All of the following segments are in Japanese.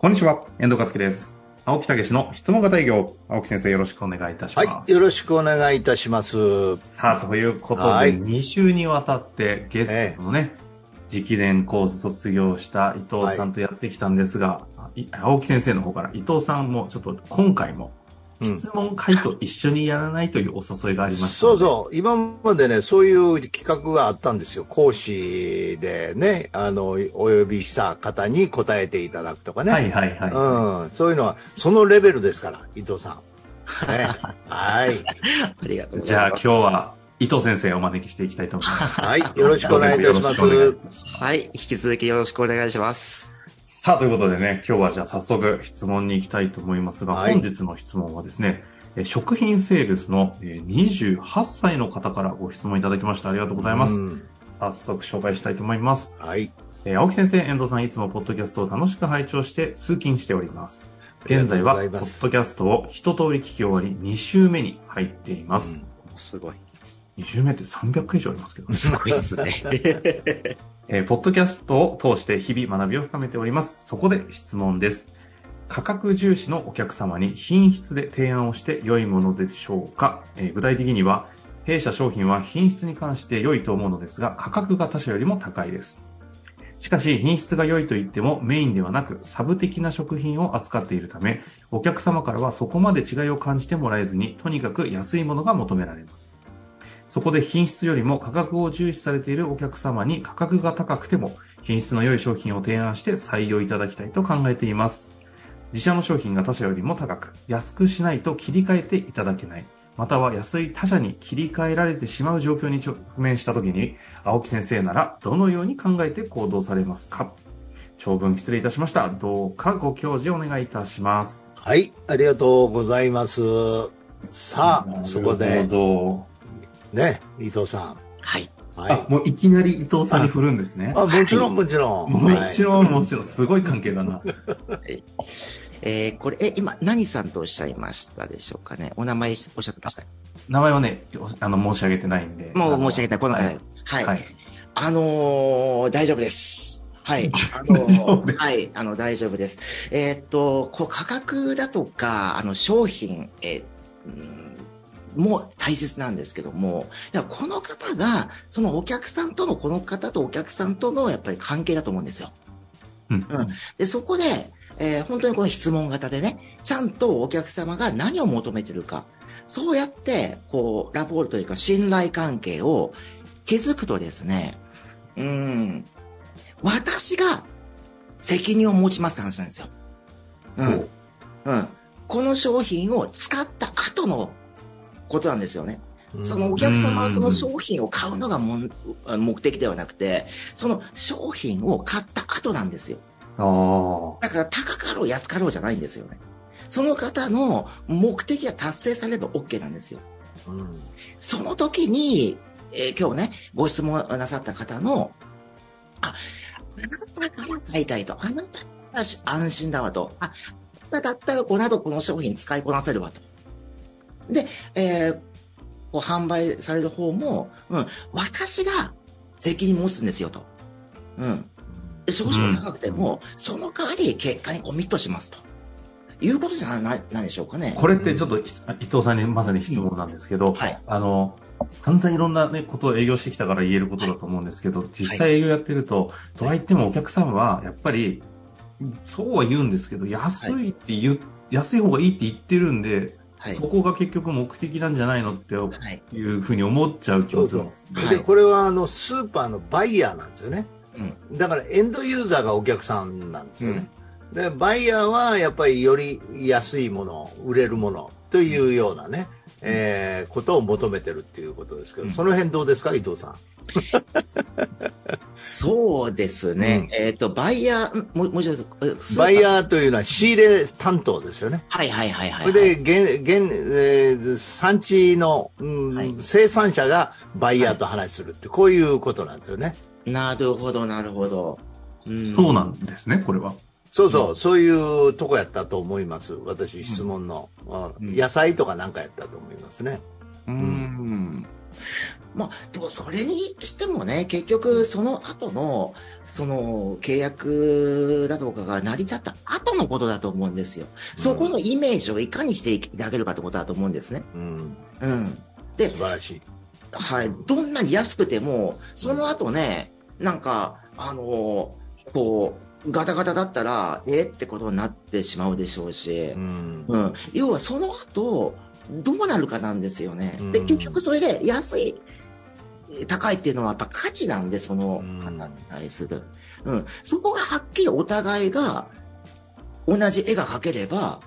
こんにちは、遠藤和樹です。青木武の質問型営業。青木先生、よろしくお願いいたします。はい、よろしくお願いいたします。さあ、ということで、はい2週にわたってゲストのね、直伝コース卒業した伊藤さんとやってきたんですが、い青木先生の方から伊藤さんもちょっと今回もうん質問会と一緒にやらないというお誘いがありましたので、そうそう、今までね、そういう企画があったんですよ。講師でね、あの、お呼びした方に答えていただくとかね。はいはいはい。うん、そういうのは、そのレベルですから、伊藤さん。ね、はい。ありがとうごじゃあざいます。今日は伊藤先生をお招きしていきたいと思います。はい、よろしくお願いいたしますはい。引き続きよろしくお願いします。さあ、ということでね、今日はじゃあ早速質問に行きたいと思いますが、はい本日の質問はですね、え食品セールスのえー28歳の方からご質問いただきました。ありがとうございます。うん早速紹介したいと思います。はい。えー青木先生、遠藤さん、いつもポッドキャストを楽しく拝聴して通勤しております。現在は、ポッドキャストを一通り聞き終わり、2週目に入っています。すごい。2週目って300回以上ありますけどね。すごいですね。えーポッドキャストを通して日々学びを深めております。そこで質問です。価格重視のお客様に品質で提案をして良いものでしょうか、えー具体的には、弊社商品は品質に関して良いと思うのですが、価格が他社よりも高いです。しかし、品質が良いと言ってもメインではなく、サブ的な食品を扱っているため、お客様からはそこまで違いを感じてもらえずに、とにかく安いものが求められます。そこで品質よりも価格を重視されているお客様に価格が高くても品質の良い商品を提案して採用いただきたいと考えています。自社の商品が他社よりも高く、安くしないと切り替えていただけない。または安い他社に切り替えられてしまう状況に直面したときに、青木先生ならどのように考えて行動されますか？長文失礼いたしました。どうかご教示お願いいたします。はい、ありがとうございます。さあ、そこなるで、ほね、伊藤さん。はい。ど。はいあ、。もういきなり伊藤さんに振るんですね。あ、もちろん、もちろん。もはいちろん、もちろん、すごい関係だな。えーこれ、え、今、何さんとおっしゃいましたでしょうかね？お名前おっしゃってました？名前はね、あの、申し上げてないんで。もう申し上げたこの方はいです。はい。はい。あのー大丈夫です。はい。あの大丈夫ですはい。あの、大丈夫です。えーっと、こう、価格だとか、あの、商品、えーうんもう大切なんですけども、いや、この方が、そのお客さんとの、この方とお客さんとの、やっぱり関係だと思うんですよ。うん。うんで、そこで、えー本当にこの質問型でね、ちゃんとお客様が何を求めてるか、そうやって、こう、ラポールというか信頼関係を築くとですね、うん、私が責任を持ちますって話なんですよ。うん。うん。この商品を使った後のことなんですよね。そのお客様はその商品を買うのがもん目的ではなくて、その商品を買った後なんですよ。だから高かろう安かろうじゃないんですよね。その方の目的が達成されれば OK なんですよ。うんその時に、えー今日ね、ご質問なさった方の、あ、あなたから買いたいと。あなたが安心だわと。あ、あなただったらこの後この商品使いこなせるわと。で、えーこう販売される方も、うん、私が責任持つんですよと。うん。で少々高くても、その代わり結果にコミットしますと。いうことじゃない、なんでしょうかね。これってちょっと伊藤さんにまさに質問なんですけど、はい。あの、散々いろんなね、ことを営業してきたから言えることだと思うんですけど、実際営業やってると、とはいってもお客様は、やっぱり、そうは言うんですけど、安いって言う、安い方がいいって言ってるんで、はいそ。こが結局目的なんじゃないのってはい。いうふうに思っちゃう気がするんですね。はいで、これはあの、スーパーのバイヤーなんですよね。うん。だからエンドユーザーがお客さんなんですよね。で、バイヤーはやっぱりより安いもの、売れるものというようなね、えーことを求めてるっていうことですけど、うんその辺どうですか、伊藤さん？そうですね。えっ、と、バイヤー、んもう、もう一度、えバイー。ヤーというのは仕入れ担当ですよね。はいはいはいはい、それで、現、現、えー産地の、うんはい生産者がバイヤーと話するって、こういうことなんですよね。なるほど、なるほど。うんそうなんですね、これは。そうそう、そういうとこやったと思います。私、質問の。うんうん野菜とかなんかやったと思いますね。うん。まあ、でもそれにしてもね、結局その後の、その契約だとかが成り立った後のことだと思うんですよ。そこのイメージをいかにしていただけるかってことだと思うんですね。うん。うん。で素、晴らしい。はい。どんなに安くても、その後ね、なんか、あのーこう、ガタガタだったら、えってことになってしまうでしょうしう、ん。うん。要はその後、どうなるかなんですよね。で、うん結局それで安い、高いっていうのはやっぱ価値なんで、そのうん方に対する。うん。そこがはっきりお互いが同じ絵が描ければ、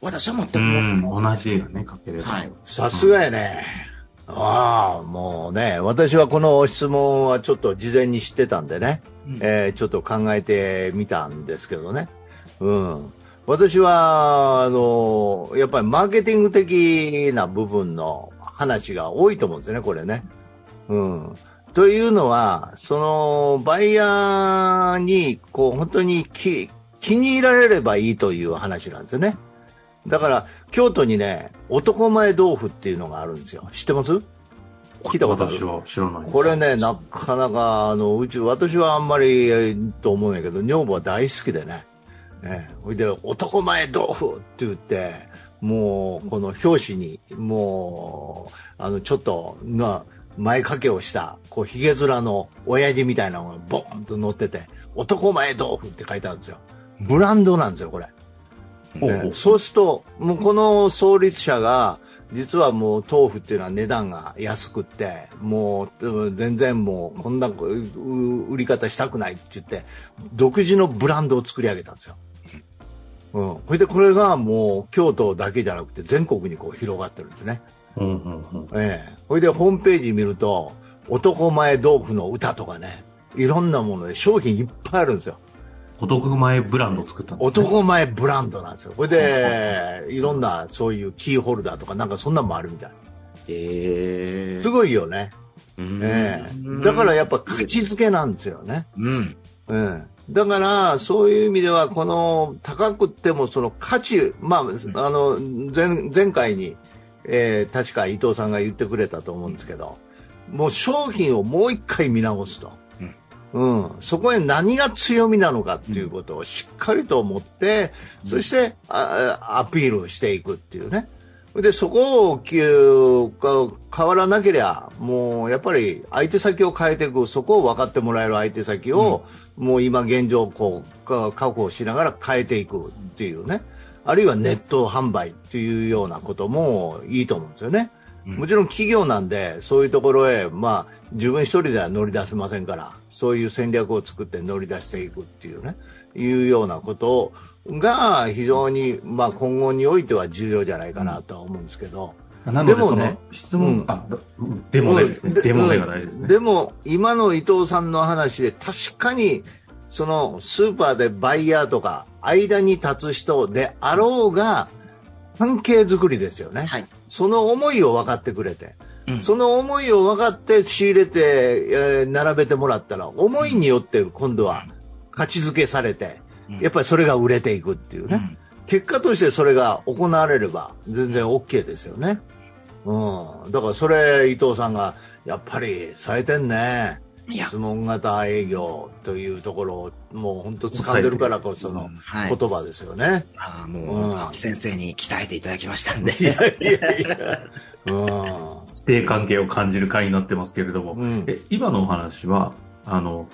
私は全くうん、問題ない同じ絵がね、描ければ。はい。さすがやね。ああ、もうね、私はこの質問はちょっと事前に知ってたんでね、うんえーちょっと考えてみたんですけどね。うん。私は、あの、やっぱりマーケティング的な部分の話が多いと思うんですよね、これね。うん。というのは、その、バイヤーに、こう、本当に気、気に入られればいいという話なんですよね。だから、京都にね、男前豆腐っていうのがあるんですよ。知ってます？聞いたことある？私は知らない。これね、なかなか、あの、うち、私はあんまりえーと思うんやけど、女房は大好きでね。ね、ほいで、男前豆腐って言って、もう、この表紙に、もう、あの、ちょっと、な、前掛けをした、こう、髭面の親父みたいなのがボーンと乗ってて、男前豆腐って書いてあるんですよ。ブランドなんですよ、これ。そうすると、もうこの創立者が、実はもう豆腐っていうのは値段が安くって、もううん全然もうこんな売り方したくないって言って、独自のブランドを作り上げたんですよ。うん。それでこれがもう京都だけじゃなくて全国にこう広がってるんですね。うんうんうんええ。それでホームページ見ると、男前豆腐の歌とかね、いろんなもので商品いっぱいあるんですよ。男前ブランドを作ったんです、ね。男前ブランドなんですよ。これで、いろんなそういうキーホルダーとかなんかそんなんもあるみたい。えすごいよね。ーええだからやっぱ価値付けなんですよね。うん。うん。だから、そういう意味では、この、高くっても、その価値、まあ、あの、前、前回に、えー確か伊藤さんが言ってくれたと思うんですけど、もう商品をもう一回見直すと。うん。そこへ何が強みなのかっていうことをしっかりと思って、そしてあアピールしていくっていうね。で、そこを変わらなければ、もうやっぱり相手先を変えていく、そこを分かってもらえる相手先を、もう今現状こうか確保しながら変えていくっていうね。あるいはネット販売っていうようなこともいいと思うんですよね。もちろん企業なんで、そういうところへ、まあ、自分一人では乗り出せませんから、そういう戦略を作って乗り出していくっていうね、いうようなことが非常に、まあ、今後においては重要じゃないかなとは思うんですけど、なので、そでもねの質問、うんあ、デモでですね。うんデモでが大事ですね。でも、今の伊藤さんの話で確かに、そのスーパーでバイヤーとか、間に立つ人であろうが、関係づくりですよね。はい。その思いを分かってくれて、うんその思いを分かって仕入れて、えー並べてもらったら、思いによって今度は価値づけされて、うんやっぱりそれが売れていくっていうね。うん結果としてそれが行われれば全然 OK ですよね。うん。だからそれ伊藤さんがやっぱり冴えてんね。質問型営業というところをもう本当掴んでるからこそのはい。言葉ですよね。あーもうんう、青木先生に鍛えていただきましたんで。いやいやいや。うん。指定関係を感じる回になってますけれども、うんえ今のお話は、あの、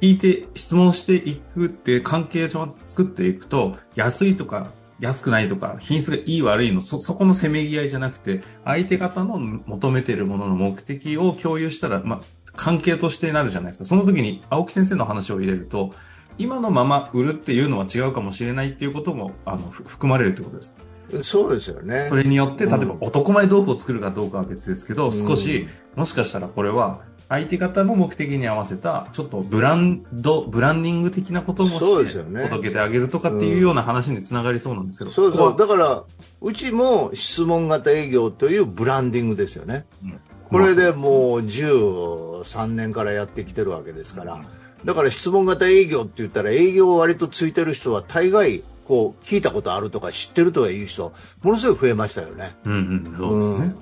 聞いて質問していくって関係上作っていくと、安いとか安くないとか、品質がいい悪いの、そ、そこのせめぎ合いじゃなくて、相手方の求めているものの目的を共有したら、まあ、関係としてなるじゃないですか。その時に青木先生の話を入れると、今のまま売るっていうのは違うかもしれないっていうことも、あの、ふ含まれるってことです。そうですよね。それによって、例えばうん男前豆腐を作るかどうかは別ですけど、うん少し、もしかしたらこれは、相手方の目的に合わせた、ちょっとブランド、ブランディング的なこともしてそうですよ、ね届けてあげるとかっていうような話につながりそうなんですけど、そうそう。ここだから、うちも質問型営業というブランディングですよね。うんこれでもう13年からやってきてるわけですから。だから質問型営業って言ったら営業割とついてる人は大概こう聞いたことあるとか知ってるとかいう人ものすごい増えましたよね。はうんうん、そうですね。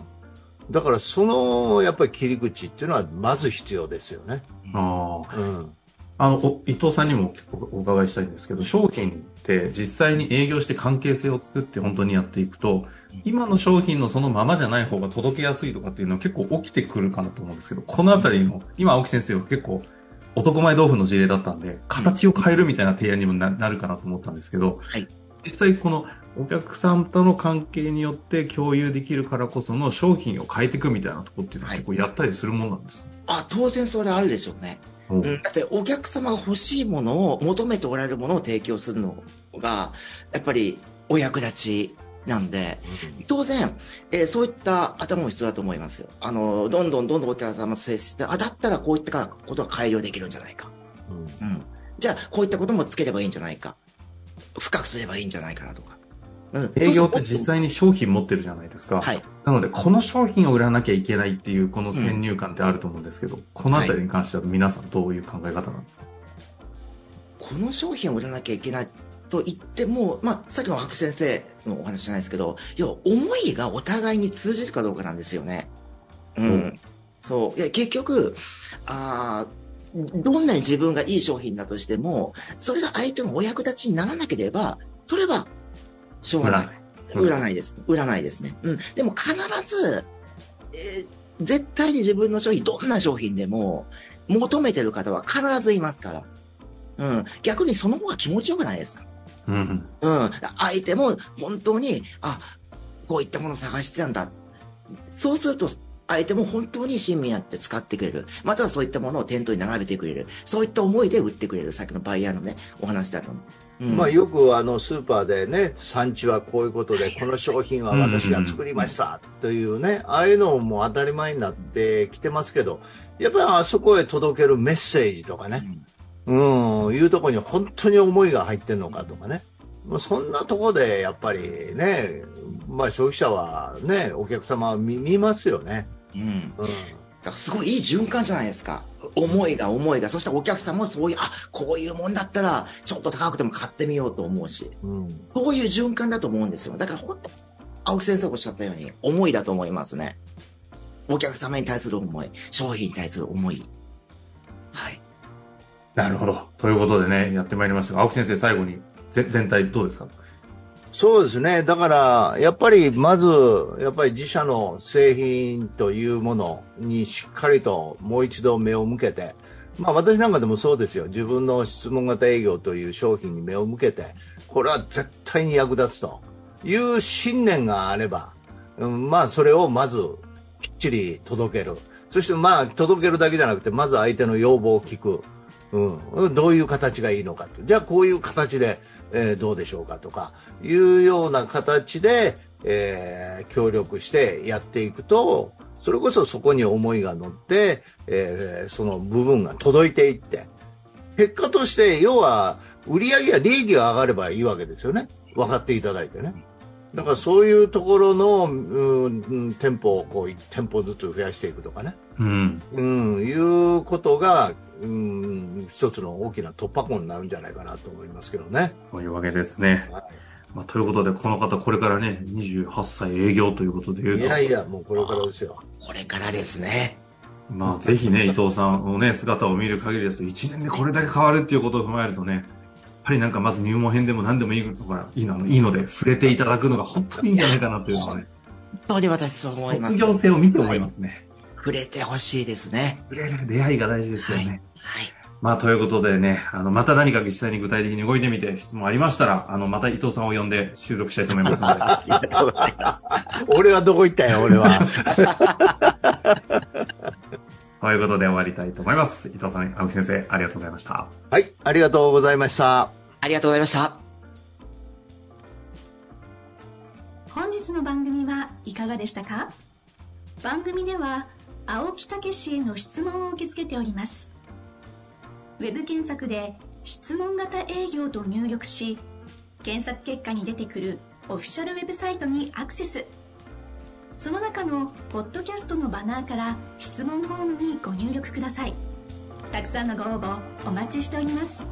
うだからそのやっぱり切り口っていうのはまず必要ですよね。ああ。うん。あの、お伊藤さんにもおお伺いしたいんですけど、商品って実際に営業して関係性を作って本当にやっていくと、今の商品のそのままじゃない方が届けやすいとかっていうのは結構起きてくるかなと思うんですけど、このあたりの、今青木先生は結構男前豆腐の事例だったんで、形を変えるみたいな提案にもななるかなと思ったんですけど、はい。実際このお客さんとの関係によって共有できるからこその商品を変えていくみたいなところっていうのははい結構やったりするものなんですか、あ、当然それあるでしょうね。おうん、だってお客様が欲しいものを求めておられるものを提供するのが、やっぱりお役立ちなんで、当然、えーそういった頭も必要だと思いますよ。あの、どんどんどんどんお客様と接して、あ、だったらこういったことが改良できるんじゃないか。うんうん。じゃあ、こういったこともつければいいんじゃないか。深くすればいいんじゃないかなとか。うん。営業って実際に商品持ってるじゃないですか。はい。なので、この商品を売らなきゃいけないっていう、この先入観ってあると思うんですけど、このあたりに関しては皆さんどういう考え方なんですか、この商品を売らなきゃいけないと言っても、まあ、さっきの白先生のお話じゃないですけど、要は思いがお互いに通じるかどうかなんですよね。うん。うんそう。いや結局、あーどんなに自分がいい商品だとしても、それが相手のお役立ちにならなければ、それは、しょうがない。うん売らないです。売らないですね。うん。でも必ず、えー絶対に自分の商品、どんな商品でも、求めてる方は必ずいますから。うん。逆にその方が気持ちよくないですか？うん。うん。相手も本当に、あ、こういったものを探してたんだ。そうすると、相手も本当に親身になって使ってくれる。またはそういったものを店頭に並べてくれる。そういった思いで売ってくれる。さっきのバイヤーのね、お話だと。うん、まあよくあのスーパーでね、産地はこういうことで、この商品は私が作りましたというね、ああいうのも当たり前になってきてますけど、やっぱりあそこへ届けるメッセージとかね、うん、いうところに本当に思いが入ってるのかとかね。まあそんなところでやっぱりね、まあ消費者はね、お客様は見見ますよね。うん。うん。だからすごいいい循環じゃないですか。思いが思いが。そしてお客さんもそういう、あ、こういうもんだったら、ちょっと高くても買ってみようと思うし。うん。そういう循環だと思うんですよ。だから本当、青木先生がおっしゃったように、思いだと思いますね。お客様に対する思い、商品に対する思い。はい。なるほど。ということでね、やってまいりましたが、青木先生最後に、ぜ全体どうですか？そうですね。だから、やっぱりまず、やっぱり自社の製品というものにしっかりともう一度目を向けて、まあ私なんかでもそうですよ。自分の質問型営業という商品に目を向けて、これは絶対に役立つという信念があれば、うん、まあそれをまずきっちり届ける。そしてまあ届けるだけじゃなくて、まず相手の要望を聞く。うん、どういう形がいいのかと。じゃあこういう形で、えーどうでしょうかとか、いうような形で、えー協力してやっていくと、それこそそこに思いが乗って、えーその部分が届いていって、結果として、要は、売り上げや利益が上がればいいわけですよね。分かっていただいてね。だからそういうところの、うんうん店舗をこう1店舗ずつ増やしていくとかね。うん。うん、いうことが、うん、一つの大きな突破口になるんじゃないかなと思いますけどね。というわけですね。はまあ、ということで、この方、これからね、28歳営業ということで言うい、と、いやいや、もうこれからですよ。これからですね。まあ、ぜひね、伊藤さんのね、姿を見る限りですと、1年でこれだけ変わるっていうことを踏まえるとね、ぱりなんかまず入門編でも何でもいいのがいいのいいので、触れていただくのが本当にいいんじゃないかなというのはね、本当に私そう思います。卒業生を見て思いますね。触れてほしいですね。触れる出会いが大事ですよね。はい。まあ、ということでね、あの、また何か実際に具体的に動いてみて質問ありましたら、あの、また伊藤さんを呼んで収録したいと思いますので。ありがとうございます。俺はどこ行ったんや、俺は。ということで終わりたいと思います。伊藤さん、青木先生、ありがとうございました。はい、ありがとうございました。ありがとうございました。本日の番組はいかがでしたか？番組では青木武氏への質問を受け付けておりますウェブ検索で「質問型営業」と入力し検索結果に出てくるオフィシャルウェブサイトにアクセスその中のポッドキャストのバナーから質問フォームにご入力ください。たくさんのご応募お待ちしております。